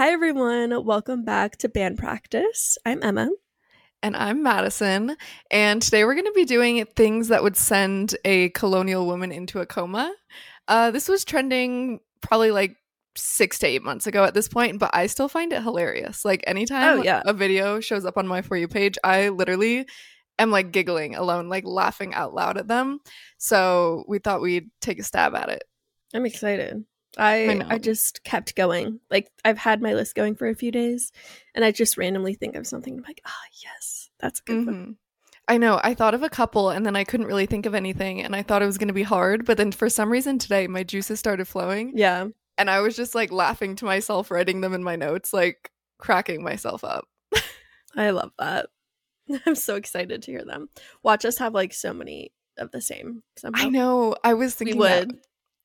Hi, everyone. Welcome back to Band Practice. I'm Emma. And I'm Madison. And today we're going to be doing things that would send a colonial woman into a coma. Uh, this was trending probably like six to eight months ago at this point, but I still find it hilarious. Like anytime Oh, yeah. a video shows up on my For You page, I literally am like giggling alone, like laughing out loud at them. So we thought we'd take a stab at it. I'm excited. I I. I, just kept going. Like I've had my list going for a few days, and I just randomly think of something. I'm like, ah, yes, that's a good one. Mhm. I know. I thought of a couple and then I couldn't really think of anything and I thought it was going to be hard. But then for some reason today, my juices started flowing Yeah, and I was just like laughing to myself, writing them in my notes, like cracking myself up. I love that. I'm so excited to hear them. Watch us have like so many of the same. Somehow. I know. I was we thinking that would.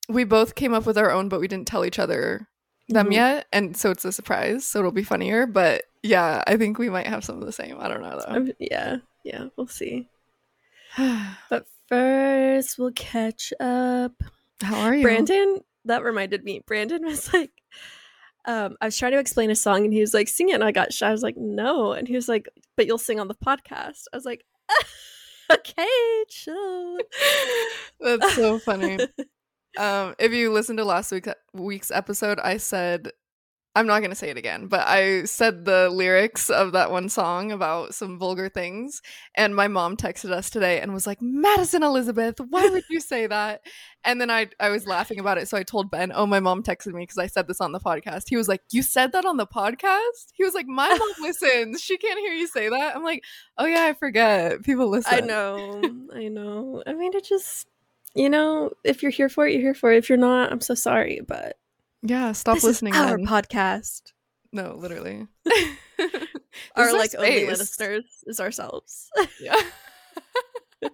We both came up with our own, but we didn't tell each other them Mhm. yet. And so it's a surprise. So it'll be funnier. But yeah, I think we might have some of the same. I don't know though. I'm- yeah, yeah. We'll see. But first, we'll catch up. How are you? Brandon, that reminded me. Brandon was like, um, I was trying to explain a song and he was like, sing it. And I got shy. I was like, no. And he was like, but you'll sing on the podcast. I was like, okay, chill. That's so funny. um, if you listened to last week, week's episode, I said I'm not gonna say it again, but I said the lyrics of that one song about some vulgar things, and my mom texted us today and was like, "Madison Elizabeth, why would you say that?" And then I I was laughing about it, so I told Ben, "Oh, my mom texted me because I said this on the podcast." He was like, "You said that on the podcast?" He was like, "My mom listens. She can't hear you say that." I'm like, "Oh yeah, I forget. People listen." I know. I know. I mean, it just, you know, if you're here for it, you're here for it. If you're not, I'm so sorry. But Yeah, stop this listening. is our then. podcast. No, literally. Our like only listeners is ourselves. Yeah. I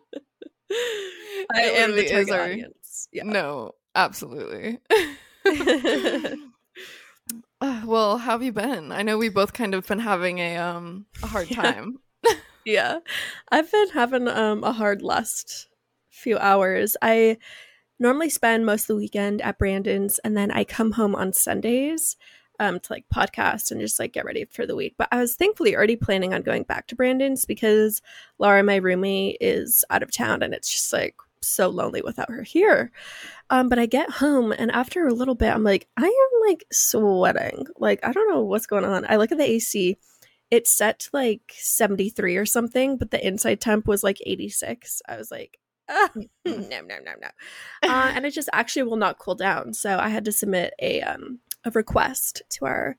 It am the target our- audience. Yeah. No, absolutely. Uh, well, how have you been? I know we both kind of been having a um a hard Yeah. time. yeah i've been having um a hard last few hours. I normally spend most of the weekend at brandon's and then i come home on sundays um to like podcast and just like get ready for the week. But i was thankfully already planning on going back to brandon's because laura my roommate is out of town and it's just like so lonely without her here. Um but i get home and after a little bit i'm like i am like sweating. Like i don't know what's going on. I look at the ac it's set to like 73 or something, but the inside temp was like 86. I was like, ah, no, no, no, no. Uh, and it just actually will not cool down. So I had to submit a um a request to our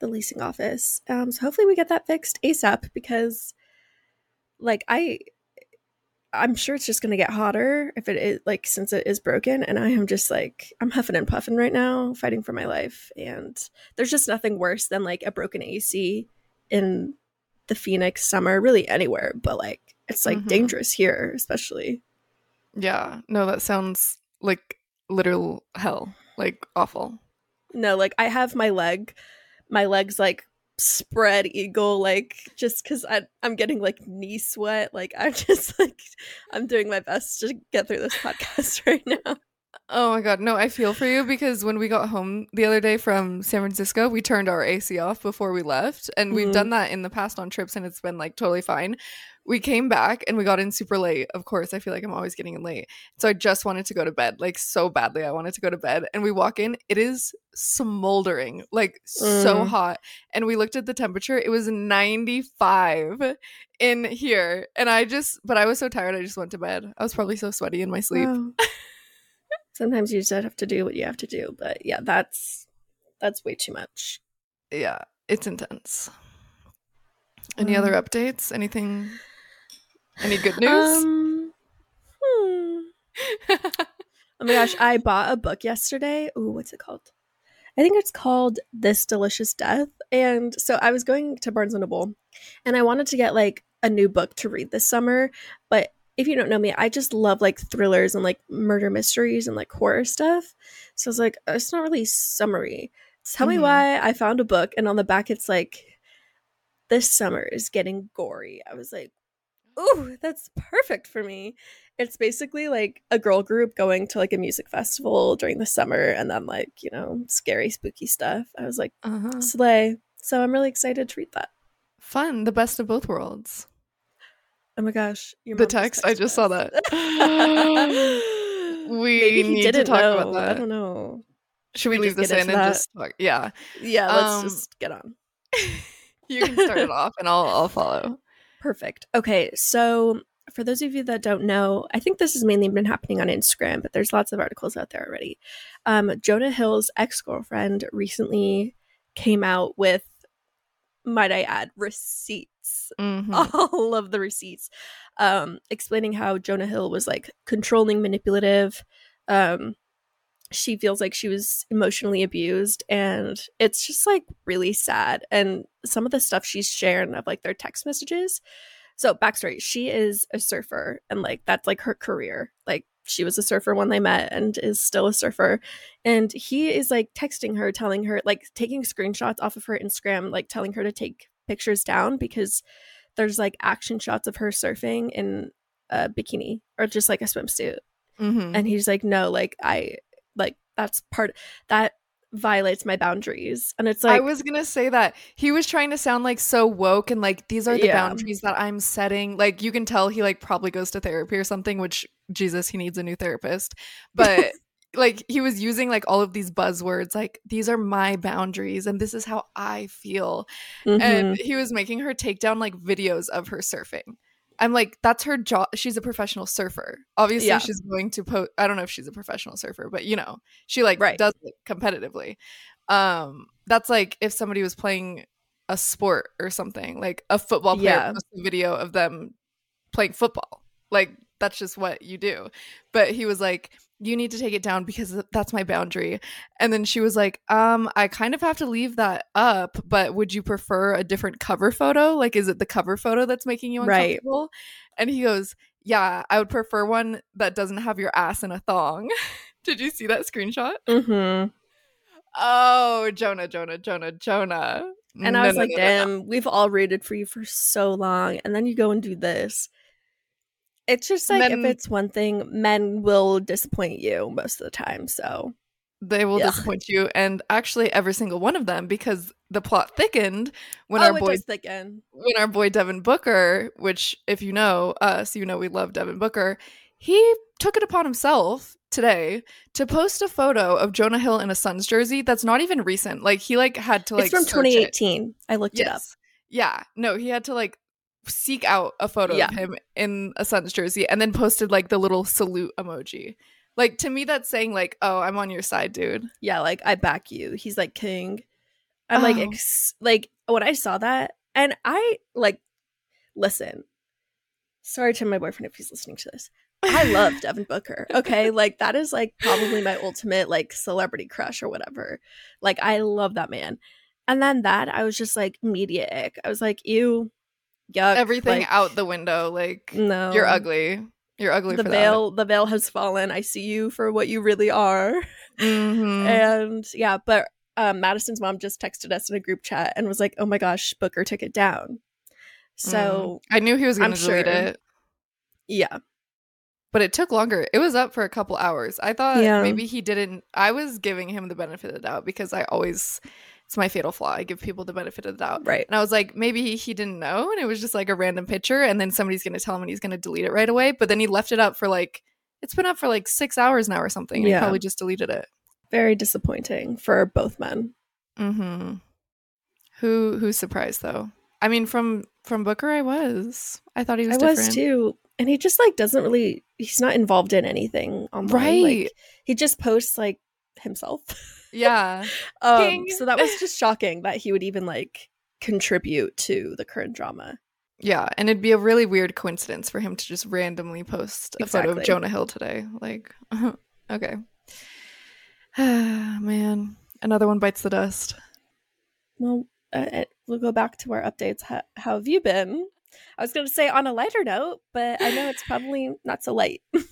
the leasing office. Um, so hopefully we get that fixed ASAP because like I I'm sure it's just gonna get hotter if it is like since it is broken and I am just like I'm huffing and puffing right now, fighting for my life. And there's just nothing worse than like a broken AC in the Phoenix summer, really anywhere, but like it's like Mhm. dangerous here, especially. Yeah. No, that sounds like literal hell. Like awful. No, like I have my leg, my legs like spread eagle, like just because I'm getting like knee sweat. Like I'm just like I'm doing my best to get through this podcast right now. Oh my god, no, I feel for you because when we got home the other day from San Francisco, we turned our AC off before we left. And we've Mhm. done that in the past on trips and it's been like totally fine. We came back and we got in super late. Of course, I feel like I'm always getting in late. So I just wanted to go to bed, like so badly. I wanted to go to bed. And we walk in, it is smoldering, like so Mm. hot. And we looked at the temperature, it was 95 in here. And I just, but I was so tired, I just went to bed. I was probably so sweaty in my sleep. Wow. Sometimes you just have to do what you have to do, but yeah, that's that's way too much. yeah, it's intense. Any other updates? Anything? Any good news? Um, hmm. Oh my gosh, I bought a book yesterday. Ooh, what's it called? I think it's called This Delicious Death. And so I was going to Barnes and Noble and I wanted to get like a new book to read this summer, but if you don't know me, I just love like thrillers and like murder mysteries and like horror stuff. So I was like, it's not really summary. Tell me Mhm. why I found a book and on the back it's like this summer is getting gory. I was like, ooh, that's perfect for me. It's basically like a girl group going to like a music festival during the summer and then like, you know, scary, spooky stuff. I was like, Uh-huh. slay. So I'm really excited to read that. Fun, the best of both worlds. Oh my gosh. Your The text, I just saw us. We Maybe he need to didn't talk know. about that. I don't know. Should we we leave this in and that? just talk? Yeah. Yeah, let's Um, just get on. you can start it off and I'll I'll follow. Perfect. Okay, so for those of you that don't know, I think this has mainly been happening on Instagram, but there's lots of articles out there already. Um, Jonah Hill's ex girlfriend recently came out with, might I add, receipts. Mhm. All of the receipts, um, explaining how Jonah Hill was like controlling, manipulative. Um, she feels like she was emotionally abused, and it's just like really sad. And some of the stuff she's sharing of like their text messages. So backstory: she is a surfer, and like that's like her career. Like she was a surfer when they met, and is still a surfer. And he is like texting her, telling her like taking screenshots off of her Instagram, like telling her to take pictures down because there's like action shots of her surfing in a bikini or just like a swimsuit Mhm. and he's like no like i like that's part that violates my boundaries and it's like I was gonna say that he was trying to sound like so woke and like these are the Yeah. boundaries that I'm setting. Like you can tell he like probably goes to therapy or something, which Jesus, he needs a new therapist. But like he was using like all of these buzzwords, like these are my boundaries and this is how I feel. mhm. And he was making her take down like videos of her surfing. I'm like, that's her job. She's a professional surfer. Obviously, Yeah. she's going to post. I don't know if she's a professional surfer, but you know, she like Right. does it competitively. Um, that's like if somebody was playing a sport or something, like a football player Yeah. posts a video of them playing football. Like that's just what you do. But he was like, you need to take it down because that's my boundary. And then she was like, um, I kind of have to leave that up, but would you prefer a different cover photo? Like, is it the cover photo that's making you Right. uncomfortable? And he goes, Yeah, I would prefer one that doesn't have your ass in a thong. Did you see that screenshot? Mhm. Oh, Jonah, Jonah, Jonah, Jonah. and No, i was no, like no. damn we've all rooted for you for so long and then you go and do this it's just like Men- if it's one thing men will disappoint you most of the time so They will Yeah. disappoint you. And actually, every single one of them, because the plot thickened when oh our boy does thicken when our boy Devin Booker, which if you know us, you know we love Devin Booker, he took it upon himself today to post a photo of Jonah Hill in a Suns jersey that's not even recent. Like he like had to like it's from search it. 2018 i looked it up Yeah. No, he had to like seek out a photo Yeah. of him in a Suns jersey and then posted like the little salute emoji. Like to me that's saying like, "Oh, I'm on your side, dude." yeah like i back you he's like king i'm like Oh. ex- like when i saw that and i like listen sorry to my boyfriend if he's listening to this i love devin booker okay like that is like probably my ultimate like celebrity crush or whatever like i love that man and then that i was just like media ick i was like ew yuck Everything like, out the window like no you're ugly. You're ugly the for veil the veil has fallen i see you for what you really are that. Mhm. and yeah but um, madison's mom just texted us in a group chat and was like oh my gosh booker took it down so I knew he was going to delete sure. it, yeah but it took longer. It was up for a couple hours. I thought Yeah. maybe he didn't. I was giving him the benefit of the doubt because I always, it's my fatal flaw. I give people the benefit of the doubt. right And I was like, maybe he, didn't know, and it was just like a random picture, and then somebody's going to tell him and he's going to delete it right away. But then he left it up for like, it's been up for like six hours now or something. And Yeah. he probably just deleted it. very disappointing for both men Mm-hmm. Who who's surprised though? I mean, from from Booker, I was. I thought he was i different. was too and he just like doesn't really he's not involved in anything online. Right. like he just posts like himself Yeah. um so that was just shocking that he would even like contribute to the current drama Yeah, and it'd be a really weird coincidence for him to just randomly post a photo of Jonah Hill today. Like, okay. Man, another one bites the dust. Well, uh, uh, we'll go back to our updates. How, how have you been? I was going to say on a lighter note, but I know it's probably not so light.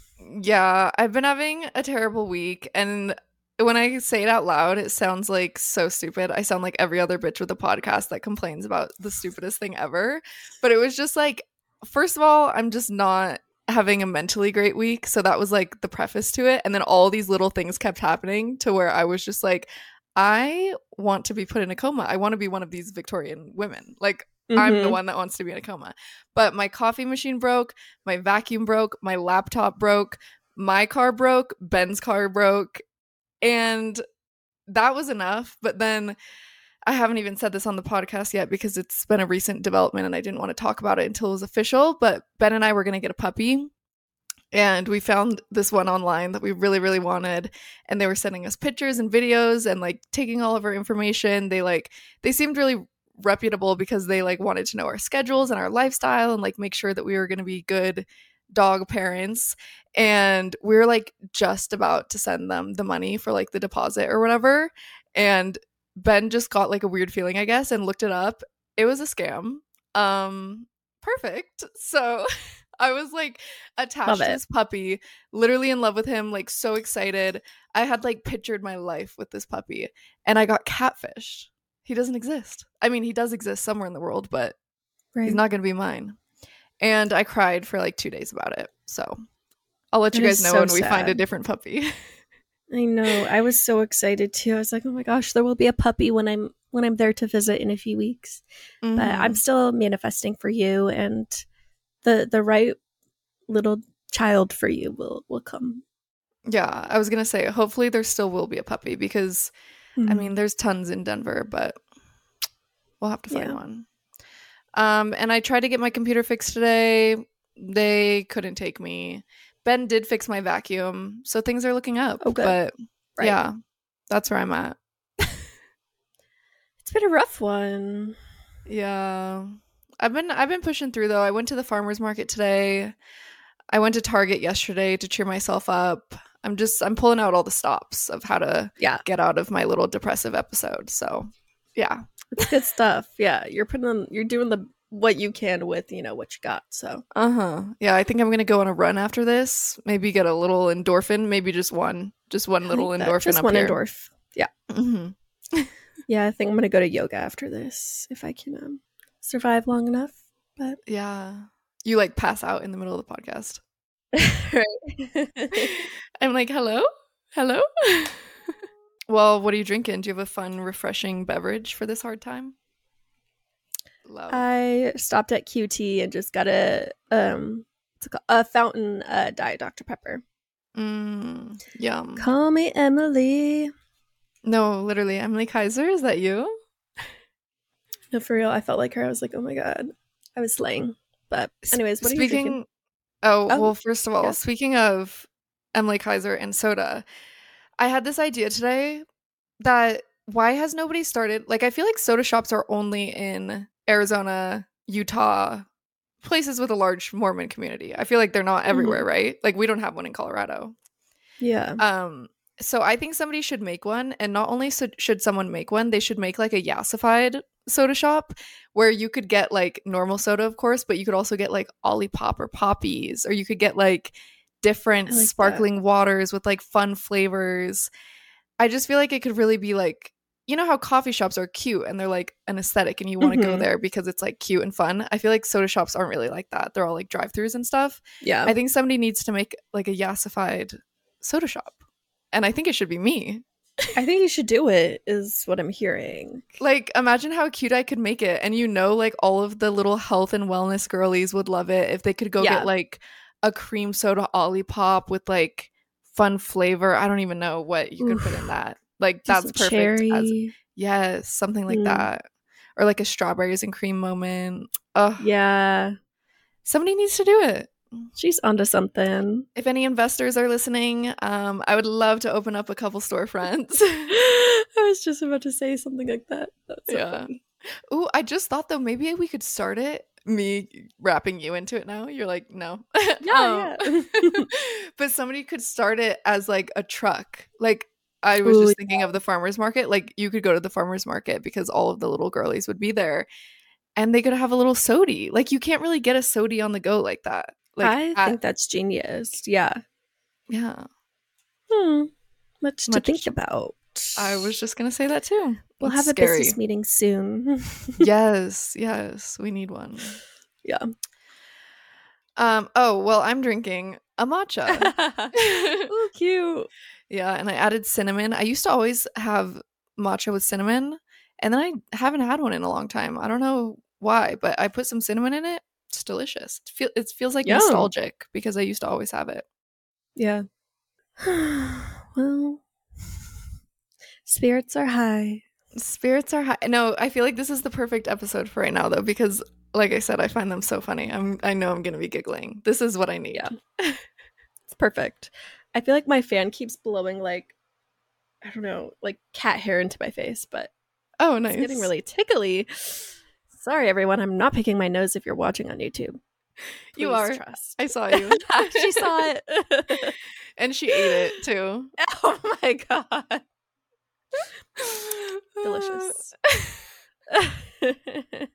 Yeah, I've been having a terrible week, and when I say it out loud, it sounds like so stupid. I sound like every other bitch with a podcast that complains about the stupidest thing ever. But it was just like, first of all, I'm just not having a mentally great week. So that was like the preface to it. And then all these little things kept happening to where I was just like, I want to be put in a coma. I want to be one of these Victorian women. Like, mm-hmm. I'm the mm-hmm. one that wants to be in a coma. But my coffee machine broke, my vacuum broke, my laptop broke, my car broke, Ben's car broke. And that was enough. But then I haven't even said this on the podcast yet because it's been a recent development and I didn't want to talk about it until it was official. But Ben and I were going to get a puppy. And we found this one online that we really, really wanted. And they were sending us pictures and videos and like taking all of our information. They like, they seemed really reputable because they like wanted to know our schedules and our lifestyle and like make sure that we were going to be good dog parents and we are like just about to send them the money for like the deposit or whatever and Ben just got like a weird feeling, I guess, and looked it up. It was a scam. Um, perfect. So I was like attached to this puppy, literally in love with him, like so excited. I had like pictured my life with this puppy, and I got catfished. He doesn't exist. I mean, he does exist somewhere in the world, but right. he's not going to be mine. And I cried for like two days about it. So I'll let that you guys know so when sad. we find a different puppy. I know. I was so excited too. I was like, "Oh my gosh, there will be a puppy when I'm when I'm there to visit in a few weeks." Mm-hmm. But I'm still manifesting for you and the the right little child for you will will come. Yeah, I was going to say hopefully there still will be a puppy because mm-hmm. I mean, there's tons in Denver, but we'll have to find yeah. one. Um and I tried to get my computer fixed today. They couldn't take me. Ben did fix my vacuum, so things are looking up. Oh, good. But right. yeah, that's where I'm at. it's been a rough one. Yeah. I've been I've been pushing through though. I went to the farmers market today. I went to Target yesterday to cheer myself up. I'm just I'm pulling out all the stops of how to yeah. get out of my little depressive episode. So, yeah. It's good stuff. Yeah, you're putting on, you're doing the what you can with you know what you got so. Uh-huh. Yeah i think i'm gonna go on a run after this. Maybe get a little endorphin maybe just one just one little endorphin just one here. endorph. Yeah. Mm-hmm. yeah i think i'm gonna go to yoga after this if i can um, survive long enough but yeah. You like pass out in the middle of the podcast. Right. I'm like hello? Hello well what are you drinking do you have a fun refreshing beverage for this hard time Love. I stopped at QT and just got a um a fountain uh, diet Dr Pepper. Mm, yum. Call me Emily. No, literally, Emily Kaiser. Is that you? No, for real. I felt like her. I was like, oh my god, I was slaying. But anyways, what speaking, are you drinking? Oh, oh well, first of all, yeah. speaking of Emily Kaiser and soda, I had this idea today that why has nobody started? Like, I feel like soda shops are only in Arizona, Utah, places with a large Mormon community. I feel like they're not everywhere, mm-hmm. right? Like we don't have one in Colorado. Yeah. Um so I think somebody should make one and not only so- should someone make one, they should make like a yassified soda shop where you could get like normal soda of course, but you could also get like Olipop or Poppies or you could get like different like sparkling that. waters with like fun flavors. I just feel like it could really be like you know how coffee shops are cute and they're like an aesthetic and you want to mm-hmm. go there because it's like cute and fun. I feel like soda shops aren't really like that. They're all like drive-throughs and stuff. Yeah. I think somebody needs to make like a yassified soda shop. And I think it should be me. I think you should do it is what I'm hearing. Like imagine how cute I could make it and you know like all of the little health and wellness girlies would love it if they could go yeah. get like a cream soda Olipop with like fun flavor. I don't even know what you could put in that. Like that's perfect. Cherry. As, yes, something like mm. that. Or like a strawberries and cream moment. Oh yeah. Somebody needs to do it. She's onto something. If any investors are listening, um, I would love to open up a couple storefronts. I was just about to say something like that. That's so yeah. Oh, I just thought though maybe we could start it. Me wrapping you into it now. You're like, no. Yeah, um, but somebody could start it as like a truck. Like I was Ooh, just thinking yeah. of the farmers market. Like you could go to the farmers market because all of the little girlies would be there, and they could have a little sody. Like you can't really get a sody on the go like that. Like I at- think that's genius. Yeah, yeah. Hmm. Much, Much to think about. I was just gonna say that too. We'll have scary. a business meeting soon. yes, yes, we need one. Yeah. Um. Oh well, I'm drinking a matcha. oh, cute. Yeah, and I added cinnamon. I used to always have matcha with cinnamon, and then I haven't had one in a long time. I don't know why, but I put some cinnamon in it. It's delicious. It, feel, it feels like Yum. nostalgic because I used to always have it. Yeah. well, spirits are high. Spirits are high. No, I feel like this is the perfect episode for right now, though, because like I said, I find them so funny. I'm I know I'm gonna be giggling. This is what I need. Yeah. It's perfect. I feel like my fan keeps blowing like I don't know, like cat hair into my face, but Oh, nice. it's getting really tickly. Sorry, everyone. I'm not picking my nose if you're watching on YouTube. You are. Trust. I saw you. she saw it. and she ate it too. oh my god. Delicious.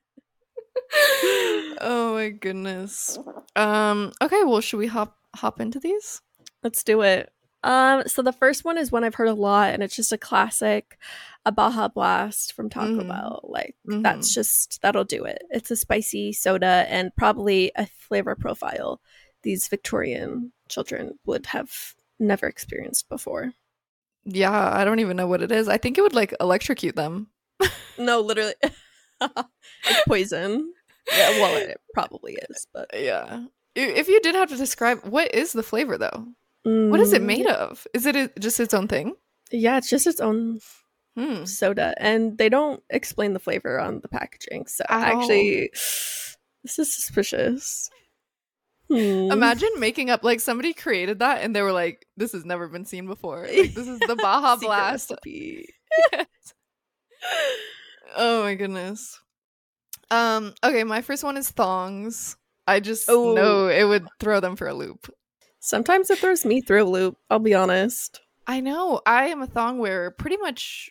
oh my goodness. Um. Okay. Well, should we hop hop into these? Let's do it. Um, so the first one is one I've heard a lot, and it's just a classic, a Baja Blast from Taco Mhm. Bell. Like Mhm. that's just that'll do it. It's a spicy soda and probably a flavor profile these Victorian children would have never experienced before. Yeah, I don't even know what it is. I think it would like electrocute them. No, literally, it's poison. Yeah, well, it probably is, but Yeah. If you did have to describe, what is the flavor though? What is it Mm, made of? Is it just its own thing? Yeah, it's just its own Hmm. soda and they don't explain the flavor on the packaging so Ow. actually this is suspicious Hmm. Imagine making up like somebody created that and they were like, "This has never been seen before. Like, this is the Baja Blast." recipe. oh my goodness. Um. Okay, my first one is thongs. I just Oh. know it would throw them for a loop. sometimes it throws me through a loop i'll be honest I know. I am a thong wearer pretty much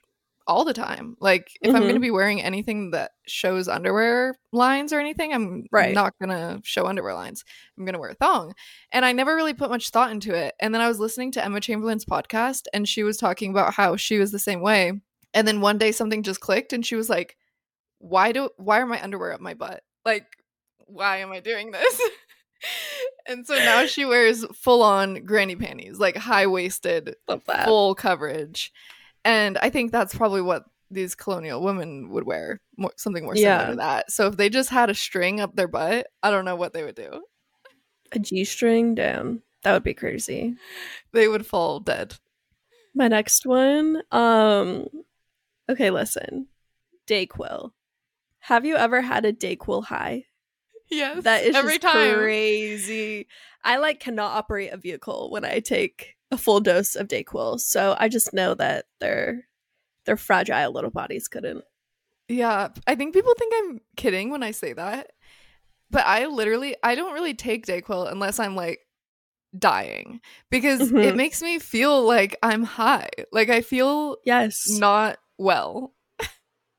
all the time. Like if I'm going to mm-hmm. be wearing anything that shows underwear lines or anything, I'm Right. not going to show underwear lines. I'm going to wear a thong. And I never really put much thought into it. And then I was listening to Emma Chamberlain's podcast and she was talking about how she was the same way. And then one day something just clicked and she was like, "Why do why are my underwear up my butt? Like why am I doing this?" and so now she wears full on granny panties, like high waisted, full coverage. And I think that's probably what these colonial women would wear, more, something more similar Yeah. to that. So if they just had a string up their butt, I don't know what they would do. a g-string Damn. That would be crazy They would fall dead. my next one um okay listen dayquil have you ever had a dayquil high Yes, That is every just time. crazy. I like cannot operate a vehicle when I take a full dose of Dayquil, so I just know that their their fragile little bodies couldn't. Yeah, I think people think I'm kidding when I say that, but I literally I don't really take Dayquil unless I'm like dying because it Mhm. makes me feel like I'm high. Like I feel Yes, not well.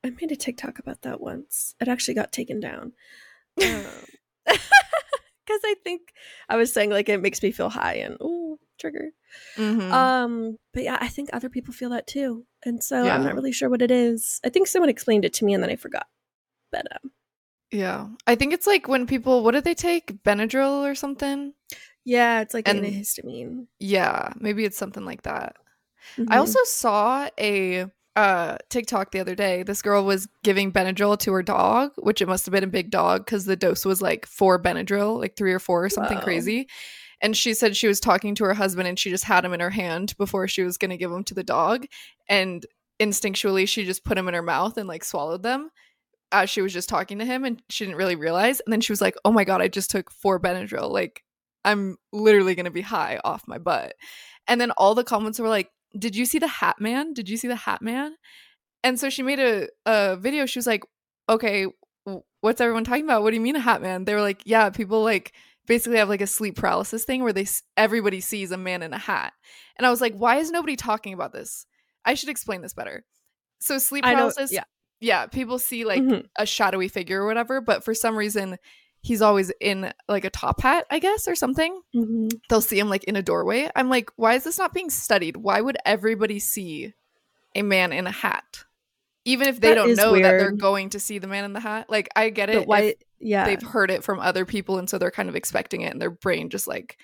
I made a TikTok about that once. It actually got taken down because I think I was saying like it makes me feel high and oh trigger. Mhm. Um, but yeah, I think other people feel that too, and so Yeah. I'm not really sure what it is. I think someone explained it to me and then I forgot. But um, yeah, I think it's like when people what do they take Benadryl or something? yeah, it's like And- antihistamine. Yeah, maybe it's something like that. I Mhm. also saw a uh TikTok the other day. This girl was giving Benadryl to her dog, which it must have been a big dog because the dose was like four Benadryl, like three or four or something Wow. crazy. And she said she was talking to her husband and she just had him in her hand before she was going to give him to the dog. And instinctually, she just put him in her mouth and like swallowed them as she was just talking to him. And she didn't really realize. And then she was like, oh my God, I just took four Benadryl. Like, I'm literally going to be high off my butt. And then all the comments were like, did you see the Hat Man? Did you see the Hat Man? And so she made a, a video. She was like, okay, what's everyone talking about? What do you mean a Hat Man? They were like, yeah, people like basically have like a sleep paralysis thing where they everybody sees a man in a hat. And I was like, why is nobody talking about this? I should explain this better. So sleep paralysis, yeah. yeah, people see like Mhm. a shadowy figure or whatever, but for some reason he's always in like a top hat, I guess, or something Mhm. they'll see him like in a doorway. I'm like, why is this not being studied? Why would everybody see a man in a hat? Even if they That don't know that they're going to see the man in the hat. Like I get it. But why? if- Yeah. they've heard it from other people and so they're kind of expecting it and their brain just like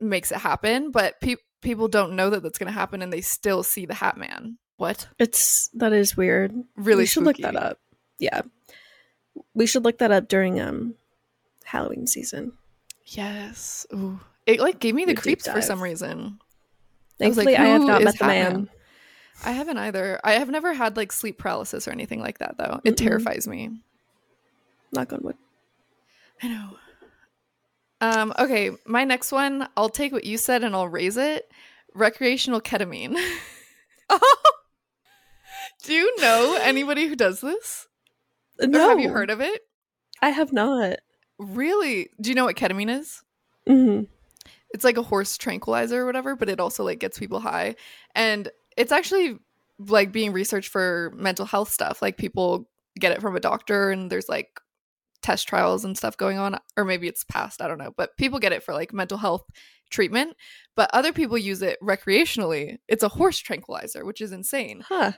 makes it happen but pe- people don't know that that's going to happen and they still see the hat man what It's that is weird. really we should look that up. Yeah. We should look that up during um Halloween season. yes Ooh. it like gave me the creeps for some reason I was like, Thankfully, I, have not met the man. Man? i haven't either i have never had like sleep paralysis or anything like that though it Mm-mm. terrifies me Knock on wood. I know. Um, okay, my next one, I'll take what you said and I'll raise it. Recreational ketamine. oh! Do you know anybody who does this? Or No, have you heard of it? I have not. Really? Do you know what ketamine is? hmm It's like a horse tranquilizer or whatever, but it also like gets people high. And it's actually like being researched for mental health stuff. Like people get it from a doctor and there's like test trials and stuff going on or maybe it's past, I don't know. But people get it for like mental health treatment, but other people use it recreationally. It's a horse tranquilizer, which is insane. Huh.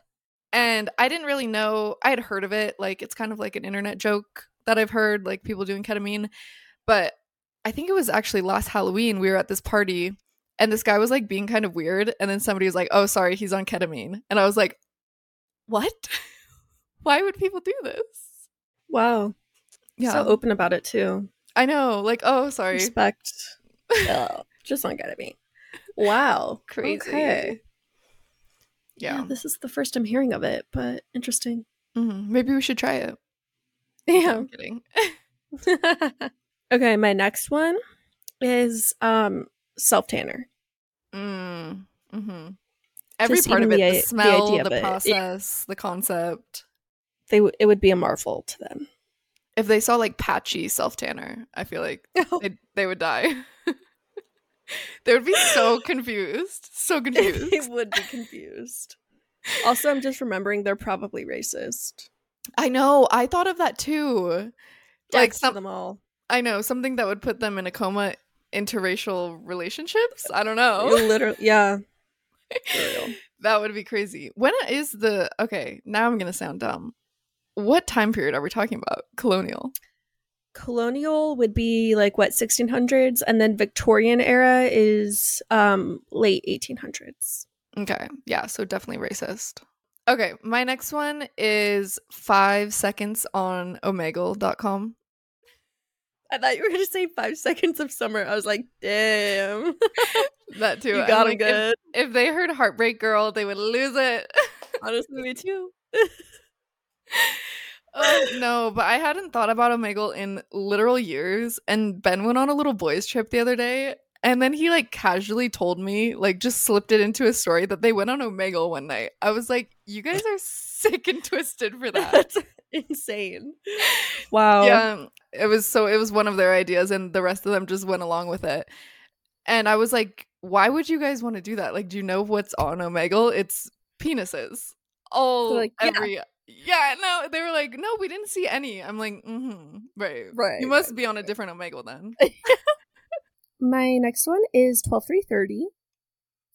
And I didn't really know. I had heard of it. Like it's kind of like an internet joke that I've heard, like people doing ketamine. But I think it was actually last Halloween. We were at this party and this guy was like being kind of weird. And then somebody was like, oh, sorry, he's on ketamine. And I was like, what? Why would people do this? Wow. Yeah. So open about it too. I know. Like, oh, sorry. Respect. Ugh, just not get at me. Wow. Crazy. Okay. Yeah. Yeah, this is the first I'm hearing of it, but interesting. Mhm. Maybe we should try it. Yeah. I'm kidding. okay, my next one is um self tanner. Mm. hmm Every Just part of it, the the, i- the smell, the, of it. process, the concept. They w- it would be a marvel to them. If they saw like patchy self tanner, I feel like oh. they they would die. they would be so confused, so confused. they would be confused. Also, I'm just remembering they're probably racist. I know. I thought of that too. Like some, them all. I know something that would put them in a coma. Interracial relationships. I don't know. Literally, yeah. That would be crazy. When is the okay? Now I'm gonna sound dumb. What time period are we talking about? Colonial. Colonial would be like what 1600s, and then Victorian era is um late 1800s. Okay. Yeah, so definitely racist. Okay, my next one is five seconds on omegle.com. I thought you were gonna say five seconds of summer. I was like, damn, That too. you got him like, if- If, they heard Heartbreak Girl, they would lose it. Honestly, me too. oh no, but I hadn't thought about Omegle in literal years. And Ben went on a little boys trip the other day. And then he like casually told me, like just slipped it into a story that they went on Omegle one night. I was like, you guys are sick and twisted for that. That's insane. Wow. yeah it was so it was one of their ideas and the rest of them just went along with it and i was like why would you guys want to do that like do you know what's on omegle it's penises all They're like, every yeah. No they were like no we didn't see any i'm like mm-hmm right Right, you must be on a different omegle then My next one is twelve three thirty.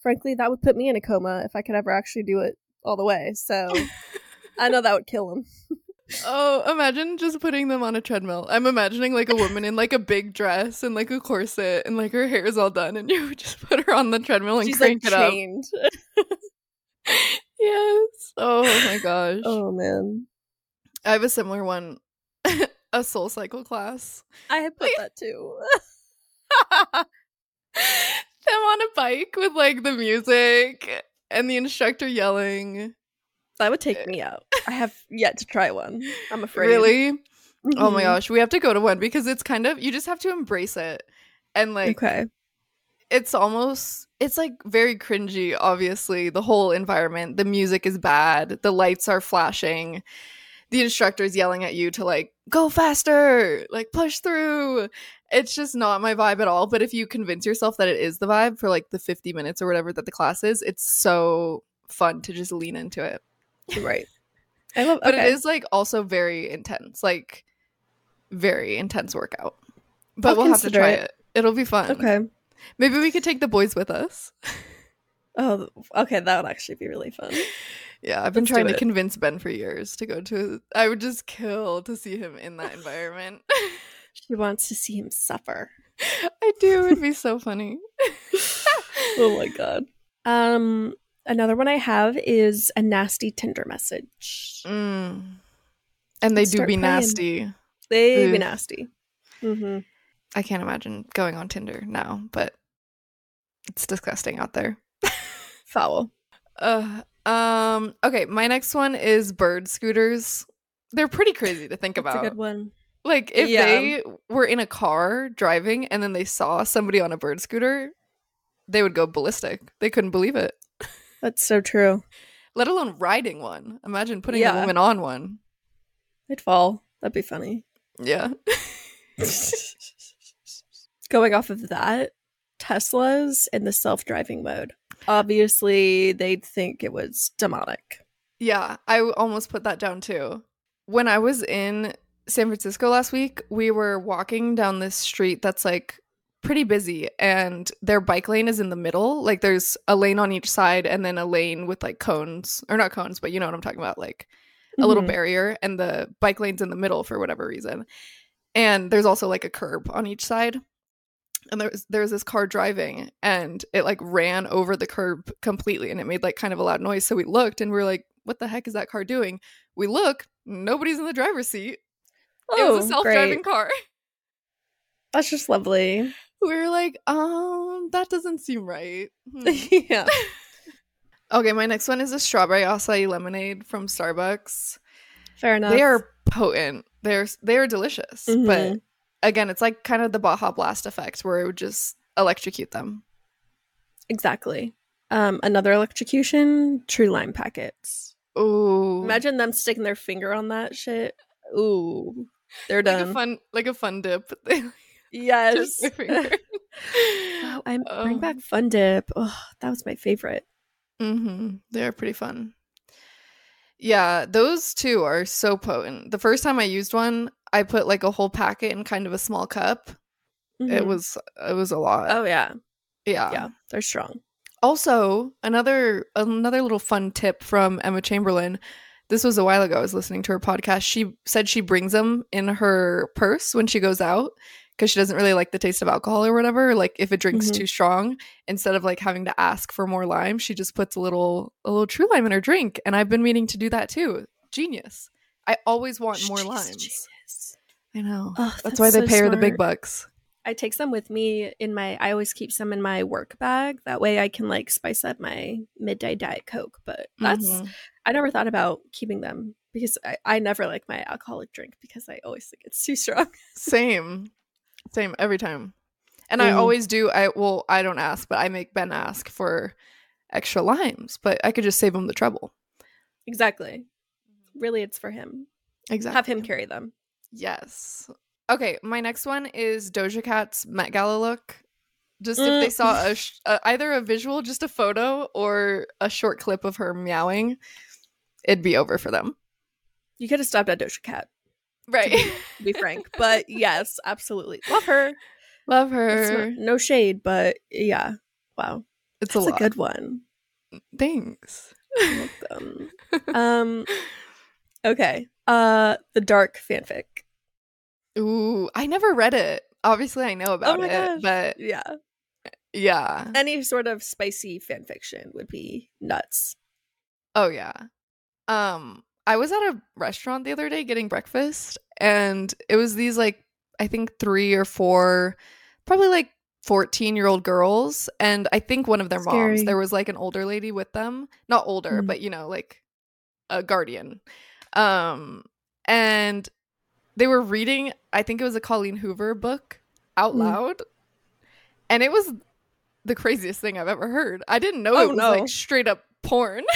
Frankly, that would put me in a coma if I could ever actually do it all the way. So I know that would kill him. oh imagine just putting them on a treadmill i'm imagining like a woman in like a big dress and like a corset and like her hair is all done and you just put her on the treadmill and She's like crank it up chained. Yes oh my gosh Oh man, I have a similar one. a SoulCycle class. I had put that too. Them on a bike with like the music and the instructor yelling. That would take me out. I have yet to try one. I'm afraid. Really? Oh my Mhm. gosh, we have to go to one because it's kind of you just have to embrace it. And like Okay. It's almost it's like very cringy obviously the whole environment the music is bad the lights are flashing the instructor is yelling at you to like go faster like push through it's just not my vibe at all but if you convince yourself that it is the vibe for like the 50 minutes or whatever that the class is it's so fun to just lean into it Right. I love. but okay. it is like also very intense like very intense workout but I'll we'll have to try it. it it'll be fun Okay. Maybe we could take the boys with us Oh, okay. That would actually be really fun. Yeah, I've been Let's trying to convince Ben for years to go to. I would just kill to see him in that environment. She wants to see him suffer. I do. It'd be so funny. oh my god. Um, another one I have is a nasty Tinder message. Mm. And they Let's do be praying. nasty. They be nasty. Mm-hmm. I can't imagine going on Tinder now, but it's disgusting out there. Foul. Uh, um. Okay, my next one is bird scooters. They're pretty crazy to think That's a about. good one. Like if Yeah. they were in a car driving and then they saw somebody on a bird scooter, they would go ballistic. They couldn't believe it. That's so true. Let alone riding one. Imagine putting Yeah. a woman on one. I'd fall. That'd be funny. Yeah. Going off of that, Teslas in the self-driving mode. Obviously, they'd think it was demonic. Yeah, I almost put that down too. When I was in San Francisco last week, we were walking down this street that's like pretty busy and their bike lane is in the middle. Like there's a lane on each side and then a lane with like cones or not cones, but you know what I'm talking about, like a little Mhm. barrier and the bike lane's in the middle for whatever reason. And there's also like a curb on each side. And there was there was this car driving and it like ran over the curb completely and it made like kind of a loud noise. So we looked and we are like, what the heck is that car doing? We look, nobody's in the driver's seat. oh, it was a Oh, self-driving great. car. That's just lovely. We were like, um, that doesn't seem right. Hmm. yeah. okay, my next one is a strawberry acai lemonade from Starbucks. Fair enough. They are potent. They're they are delicious. But Mhm. Again, it's like kind of the Baja Blast effect where it would just electrocute them. exactly. Um, another electrocution, true lime packets. Ooh. Imagine them sticking their finger on that shit. Ooh. They're like done. a fun like a fun dip. Yes. finger. wow, I'm bring Um, back Fun Dip. Oh, that was my favorite. Mm-hmm. They're pretty fun. Yeah, those two are so potent. The first time I used one, I put like a whole packet in kind of a small cup. It Mhm. was it was a lot. Oh yeah. yeah. Yeah. They're strong. Also, another another little fun tip from Emma Chamberlain. This was a while ago. I was listening to her podcast. She said she brings them in her purse when she goes out because she doesn't really like the taste of alcohol or whatever. Like if it drinks Mhm. too strong, instead of like having to ask for more lime, she just puts a little a little true lime in her drink. And I've been meaning to do that too. Genius. I always want more limes. genius. I know. Oh, That's, why they so pay her the big bucks. I take some with me in my I always keep some in my work bag. That way I can like spice up my midday diet coke. But that's Mhm. I never thought about keeping them because I, I never like my alcoholic drink because I always think it's too strong. Same. Same every time. And I Mm. always do I well, I don't ask, but I make Ben ask for extra limes, but I could just save him the trouble. exactly. Really it's for him. Exactly. Have him carry them. Yes. Okay, my next one is Doja Cat's Met Gala look. Just if they Mm. saw a sh- uh, either a visual, just a photo, or a short clip of her meowing, it'd be over for them. You could have stopped at Doja Cat, Right. to be frank. But yes, absolutely. Love her. Love her. not- no shade, but yeah. Wow. It's That's a a, good one. Thanks. Welcome. um okay. Uh the dark fanfic. Ooh, I never read it. Obviously, I know about Oh it, gosh. but Yeah. yeah. Any sort of spicy fanfiction would be nuts. Oh yeah. Um I was at a restaurant the other day getting breakfast and it was these like I think 3 or 4 probably like 14-year-old girls and I think one of their moms there was like an older lady with them. Not older, Mhm. but you know, like a guardian. Um and they were reading I think it was a Colleen Hoover book out Mm. loud. And it was the craziest thing I've ever heard. I didn't know Oh, it was no. like straight up porn.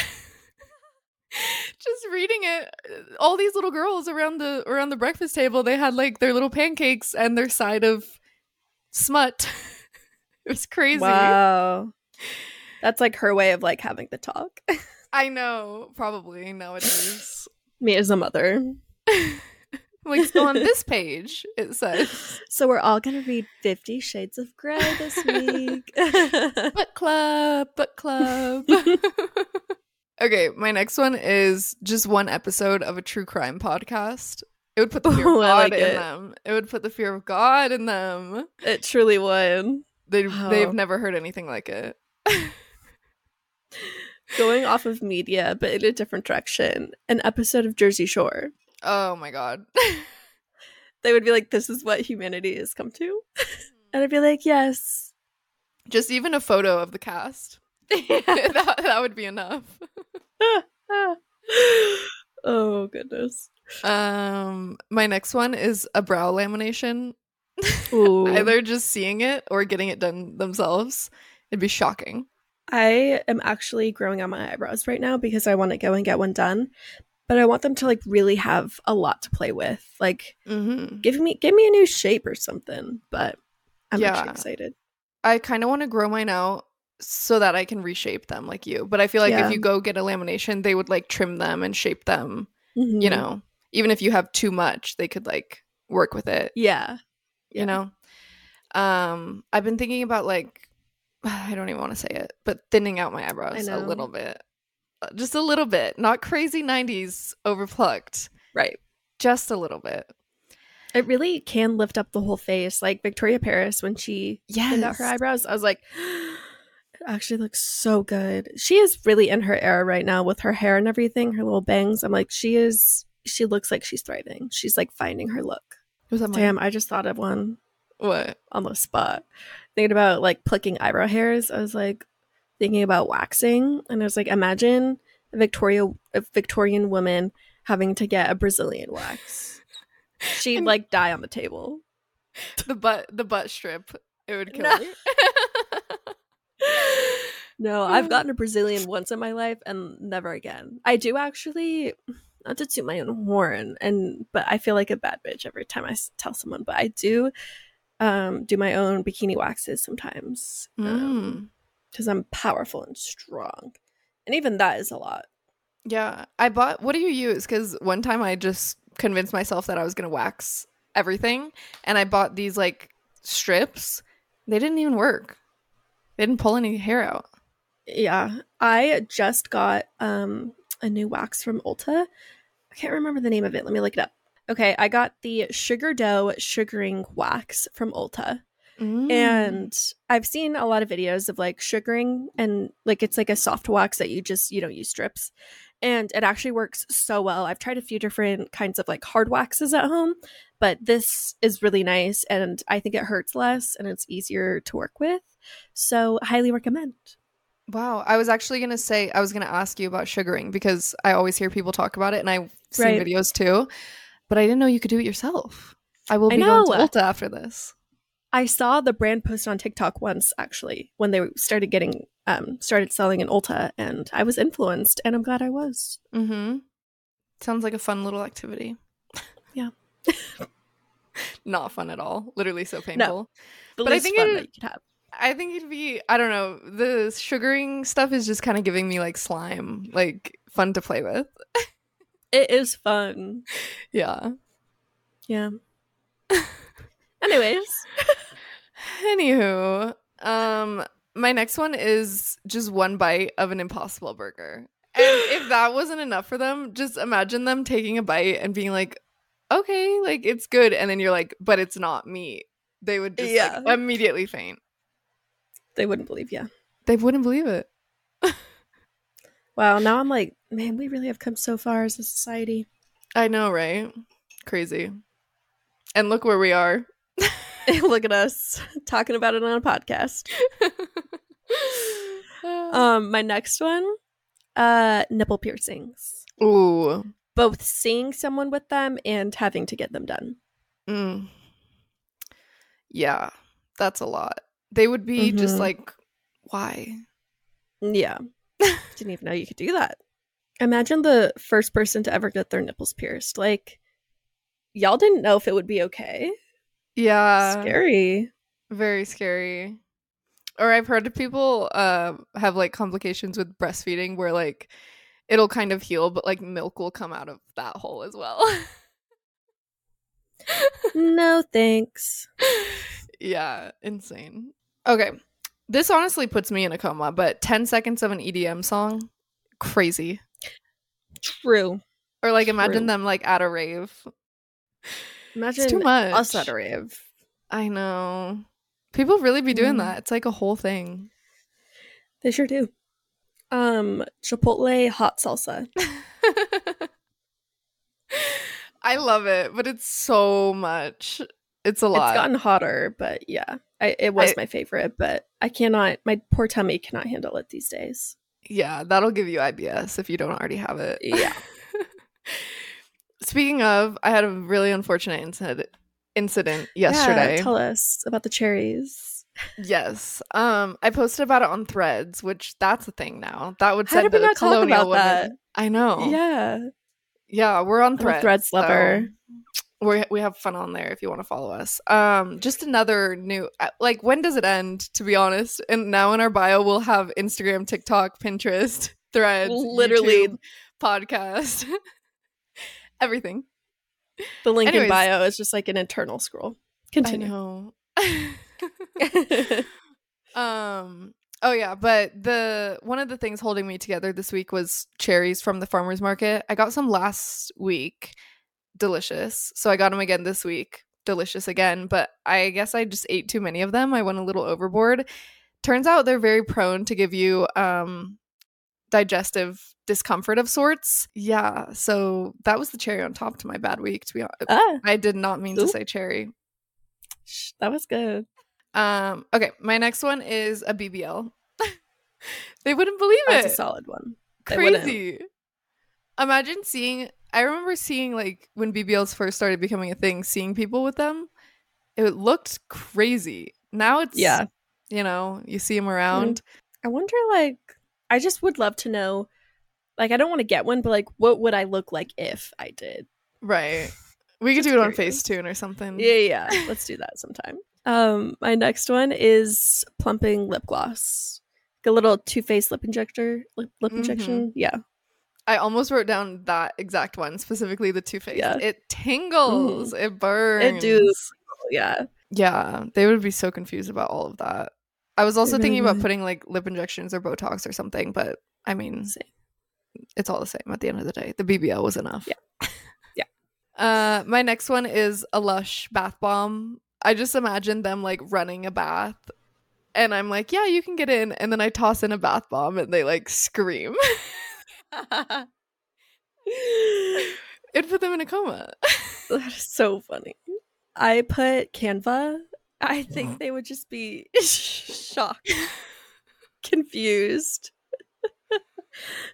Just reading it, all these little girls around the around the breakfast table, they had like their little pancakes and their side of smut. it was crazy. Wow. That's like her way of like having the talk. I know, probably nowadays. Me as a mother. like so on this page, it says So we're all gonna read Fifty Shades of Grey this week. book club, book club. Okay, my next one is just one episode of a true crime podcast. It would put the fear Oh, of God like in it. them. It would put the fear of God in them. It truly would. They Wow. they've oh. never heard anything like it. Going off of media, but in a different direction. An episode of Jersey Shore. Oh my god. They would be like, "This is what humanity has come to," and I'd be like, "Yes." just even a photo of the cast. that, that would be enough. oh goodness. Um my next one is a brow lamination. Ooh. Either just seeing it or getting it done themselves. It'd be shocking. I am actually growing out my eyebrows right now because I want to go and get one done. But I want them to like really have a lot to play with. Like Mm-hmm. give me give me a new shape or something. But I'm Yeah. actually excited. I kind of want to grow mine out so that I can reshape them like you. But I feel like Yeah. if you go get a lamination, they would like trim them and shape them. Mhm. You know, even if you have too much, they could like work with it. Yeah. Yeah. You know, um, I've been thinking about like I don't even want to say it, but thinning out my eyebrows a little bit, Uh, just a little bit, not crazy '90s overplucked, Right. just a little bit. It really can lift up the whole face. Like Victoria Paris when she thinned out her eyebrows, I was like, actually looks so good. She is really in her era right now with her hair and everything, her little bangs. I'm like, she is. She looks like she's thriving. She's like finding her look. Was that mine? Damn, I just thought of one What? on the spot. Thinking about like plucking eyebrow hairs, I was like thinking about waxing, and I was like, imagine a Victoria, a Victorian woman having to get a Brazilian wax. She'd And- like die on the table. The butt, the butt strip. It would kill No. me. No, I've gotten a Brazilian once in my life and never again. I do actually, not to toot my own horn, and but I feel like a bad bitch every time I tell someone. But I do um, do my own bikini waxes sometimes Mm. because I'm powerful and strong, and even that is a lot. Yeah, I bought. What do you use? Because one time I just convinced myself that I was gonna wax everything, and I bought these like strips. They didn't even work. They didn't pull any hair out. Yeah, I just got um, a new wax from Ulta. I can't remember the name of it. Let me look it up. Okay, I got the Sugardoh sugaring wax from Ulta. Mm. and i've seen a lot of videos of like sugaring and like it's like a soft wax that you just you don't use strips and it actually works so well i've tried a few different kinds of like hard waxes at home but this is really nice and i think it hurts less and it's easier to work with so highly recommend wow, I was actually gonna say I was gonna ask you about sugaring because I always hear people talk about it, and I've seen Right. videos too, but I didn't know you could do it yourself. I will I be going to know. Ulta after this. I saw the brand post on tiktok once actually when they started getting um started selling in ulta and i was influenced and i'm glad i was Mm-hmm. Sounds like a fun little activity. Yeah. Not fun at all. Literally so painful. the But I think fun it- that you could have I think it'd be I don't know. The sugaring stuff is just kind of giving me like slime, like fun to play with. it is fun Yeah. Yeah. Anyways, Anywho, um my next one is just one bite of an impossible burger. And if that wasn't enough for them, just imagine them taking a bite and being like, "Okay, like it's good." And then you're like, "But it's not meat." They would just like, immediately faint. they wouldn't believe yeah. They wouldn't believe it. Wow, now I'm like, man, we really have come so far as a society. I know, right? Crazy. And look where we are. Look at us talking about it on a podcast. Um, my next one, uh, nipple piercings. Ooh. Both seeing someone with them and having to get them done. Mm. Yeah, that's a lot. They would be just Mhm. like, why? Yeah. Didn't even know you could do that. Imagine the first person to ever get their nipples pierced. Like, y'all didn't know if it would be okay. Yeah. Scary. Very scary. Or I've heard of people uh, have like complications with breastfeeding where like it'll kind of heal, but like milk will come out of that hole as well. no thanks. yeah, insane. Okay. This honestly puts me in a coma, but 10 seconds of an EDM song crazy. True. Or like imagine True. them like at a rave. Imagine too much. us at a rave. I know. People really be doing Mm. that. It's like a whole thing. They sure do. Um, Chipotle hot salsa. I love it, but it's so much. It's a lot. It's gotten hotter, but yeah, I, it was I- my favorite. But I cannot. My poor tummy cannot handle it these days. yeah, that'll give you IBS if you don't already have it. Yeah. Speaking of, I had a really unfortunate incident incident yesterday. Yeah, tell us about the cherries. yes. Um I posted about it on Threads, which that's a thing now. That would How send the not talk colonial about women. that? I know. Yeah, Yeah, we're on Threads. Threads so lover. we we have fun on there if you want to follow us. Um, just another new uh, like when does it end? To be honest, and now in our bio we'll have Instagram, TikTok, Pinterest, Threads, Literally. YouTube, podcast, everything. The link Anyways. in bio is just like an internal scroll. Continue. I know. um. Oh yeah, but the one of the things holding me together this week was cherries from the farmers market. I got some last week, delicious. So I got them again this week, delicious again. But I guess I just ate too many of them. I went a little overboard. Turns out they're very prone to give you um digestive discomfort of sorts. Yeah, so that was the cherry on top to my bad week. To be honest, ah, I did not mean to say cherry. that was good. Um, okay, my next one is a BBL. they wouldn't believe That's it. a solid one. They wouldn't. Crazy. Imagine seeing I remember seeing like when BBLs first started becoming a thing, seeing people with them. It looked crazy. Now it's Yeah. you know, you see them around. I wonder, like, I just would love to know. Like, I don't want to get one, but like, what would I look like if I did? Right. We could do it on curious. Facetune or something. Yeah, yeah. Let's do that sometime. Um, my next one is plumping lip gloss, like a little Too Faced lip injector, lip, lip Mhm. injection. Yeah, I almost wrote down that exact one, specifically the Too Faced. Yeah. It tingles. It burns. it does. Yeah, Yeah, they would be so confused about all of that. I was also thinking about would. putting like lip injections or Botox or something, but I mean, Same. it's all the same at the end of the day. The BBL was enough. Yeah. Yeah. Uh, my next one is a Lush bath bomb. I just imagine them like running a bath, and I'm like, yeah, you can get in, and then I toss in a bath bomb, and they like scream. It'd put them in a coma. that is so funny. I put Canva. I think they would just be shocked, confused.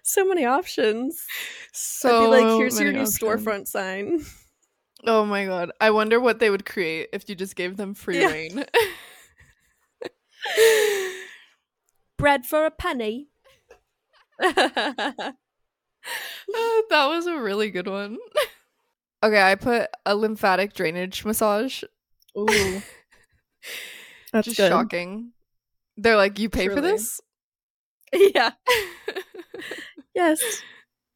so many options. so I'd be like, here's your new options. storefront sign. Oh my god. I wonder what they would create if you just gave them free Yeah. reign. Bread for a penny. Uh, that was a really good one. Okay, I put a lymphatic drainage massage. Ooh. That's just good. shocking. They're like, you pay for this? Yeah. Yes.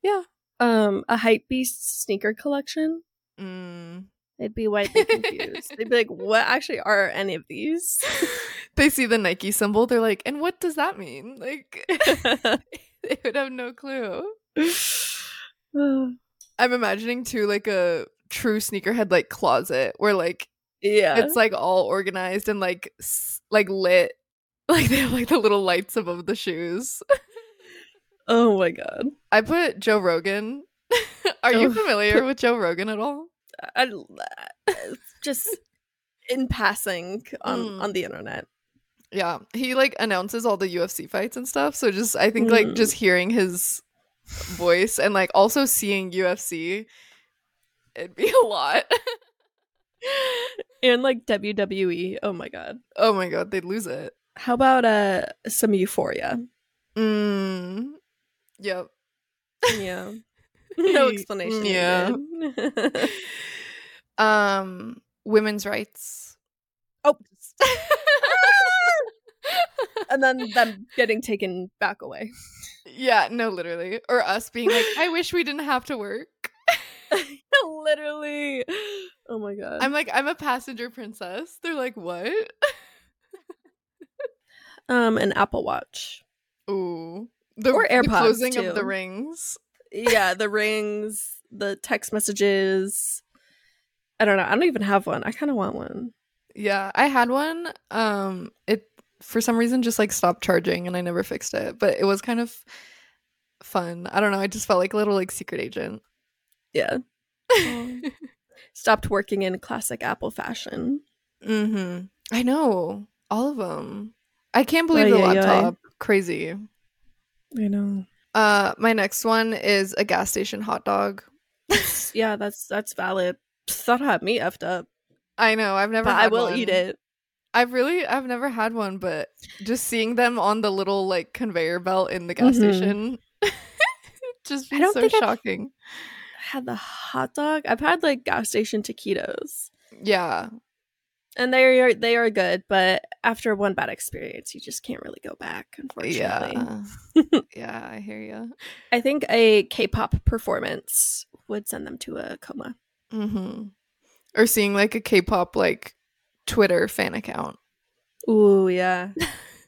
Yeah. Um, a hype beast sneaker collection. Mm. They'd be widely confused. They'd be like, "What actually are any of these?" they see the Nike symbol, they're like, and what does that mean? Like, they would have no clue. I'm imagining too, like a true sneakerhead like closet where like yeah. it's like all organized and like like lit like they have like the little lights above the shoes oh my god. i put joe rogan are you Oh. familiar with joe rogan at all I, just in passing on Mm. on the internet. yeah he like announces all the ufc fights and stuff so just i think like Mm. just hearing his voice and like also seeing ufc it'd be a lot And like WWE. Oh my god. oh my god they'd lose it How about uh some euphoria? mm. yep Yeah. no explanation. Yeah. um women's rights oh. and then them getting taken back away. yeah no literally or us being like i wish we didn't have to work Literally. Oh my god. i'm like i'm a passenger princess they're like what um an Apple Watch. ooh The, Or the AirPods, closing of the rings. yeah, the rings, the text messages. I don't know. I don't even have one. I kind of want one. Yeah, I had one. Um, it for some reason just like stopped charging, and I never fixed it. But it was kind of fun. I don't know. I just felt like a little like secret agent. Yeah. Stopped working in classic Apple fashion. mm-hmm. I know all of them. I can't believe Ay, the ay. laptop. Crazy. I know. Uh, my next one is a gas station hot dog. Yeah, that's that's valid. Thought I had me effed up, I know. I've never. but I will one. eat it. I've really. I've never had one, but just seeing them on the little like conveyor belt in the gas Mhm. station, just I don't so think I've- shocking. Had the hot dog. I've had like gas station taquitos, Yeah, and they are they are good. But after one bad experience, you just can't really go back. Unfortunately, yeah, yeah. I hear you. I think a K-pop performance would send them to a coma. Mm-hmm. Or seeing like a K-pop like Twitter fan account. Ooh, yeah.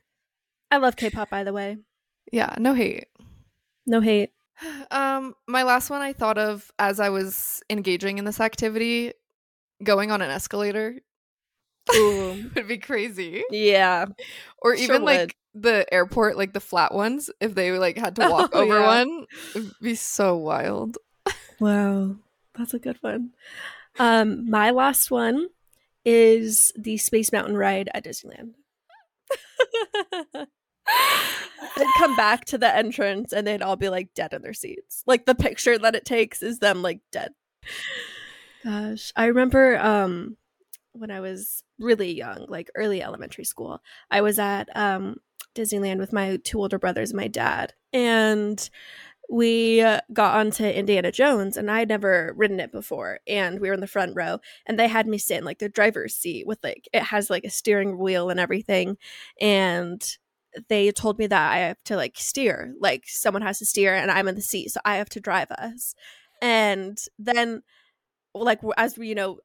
I love K-pop, by the way. Yeah, no hate. No hate. Um, my last one I thought of as I was engaging in this activity, going on an escalator Ooh, would be crazy. yeah. Or even would. like the airport, like the flat ones, if they like had to Oh, walk over yeah. one, it'd be so wild. Wow, that's a good one. Um, my last one is the Space Mountain ride at Disneyland. they'd come back to the entrance and they'd all be like dead in their seats. Like the picture that it takes is them like dead. Gosh, I remember um when I was really young, like early elementary school, I was at um Disneyland with my two older brothers and my dad. And we got onto Indiana Jones and I had never ridden it before and we were in the front row and they had me sit in like the driver's seat with like it has like a steering wheel and everything and they told me that I have to like steer like someone has to steer and I'm in the seat so I have to drive us. And then like as we you know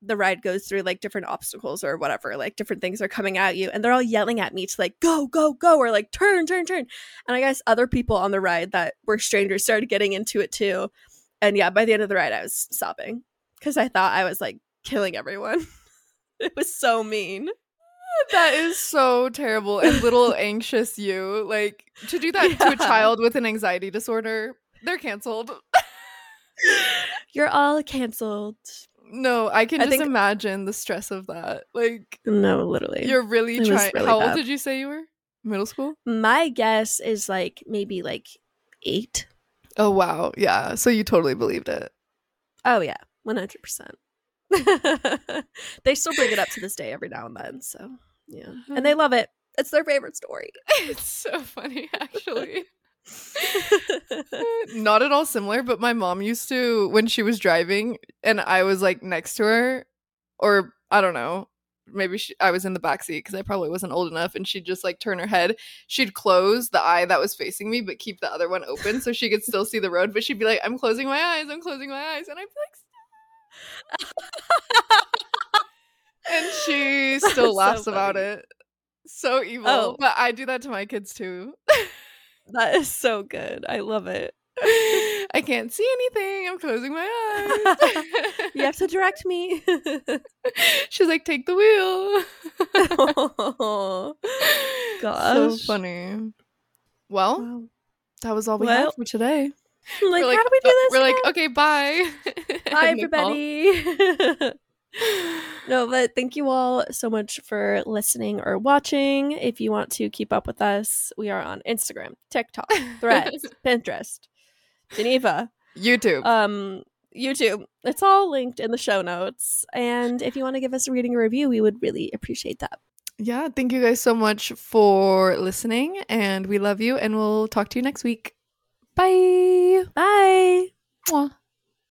the ride goes through like different obstacles or whatever like different things are coming at you and they're all yelling at me to like go go go or like turn turn turn. And i guess other people on the ride that were strangers started getting into it too. And yeah by the end of the ride i was sobbing because i thought i was like killing everyone. It was so mean That is so terrible and little anxious you. Like to do that to a child with an anxiety disorder, they're canceled. you're all canceled No, I can I just think- imagine the stress of that. Like no literally you're really trying. really How bad. old did you say you were? Middle school? my guess is like maybe like eight. Oh wow, yeah. So you totally believed it. Oh yeah, one hundred percent. They still bring it up to this day every now and then. So yeah, and they uh-huh. love it. It's their favorite story. it's so funny, actually. Not at all similar, but my mom used to when she was driving and I was like next to her, or I don't know, maybe she, I was in the back seat because I probably wasn't old enough, and she'd just like turn her head. She'd close the eye that was facing me, but keep the other one open so she could still see the road. But she'd be like, "I'm closing my eyes, I'm closing my eyes," and I'd be like, "Stop." And she still so laughs about it. So evil, Oh. but I do that to my kids too. that is so good. I love it. I can't see anything. I'm closing my eyes. You have to direct me. She's like, take the wheel. oh, gosh. So funny. Well, wow. that was all we Well, had for today. Like, we're like, how do we do uh, this? We're like, okay, bye. Bye, End the call. everybody. No, but thank you all so much for listening or watching. If you want to keep up with us, we are on Instagram, TikTok, Threads, Pinterest, Geneva, YouTube. um, YouTube. It's all linked in the show notes. And if you want to give us a reading or review, we would really appreciate that. yeah, thank you guys so much for listening, and we love you, and we'll talk to you next week. Bye. Bye. Mwah.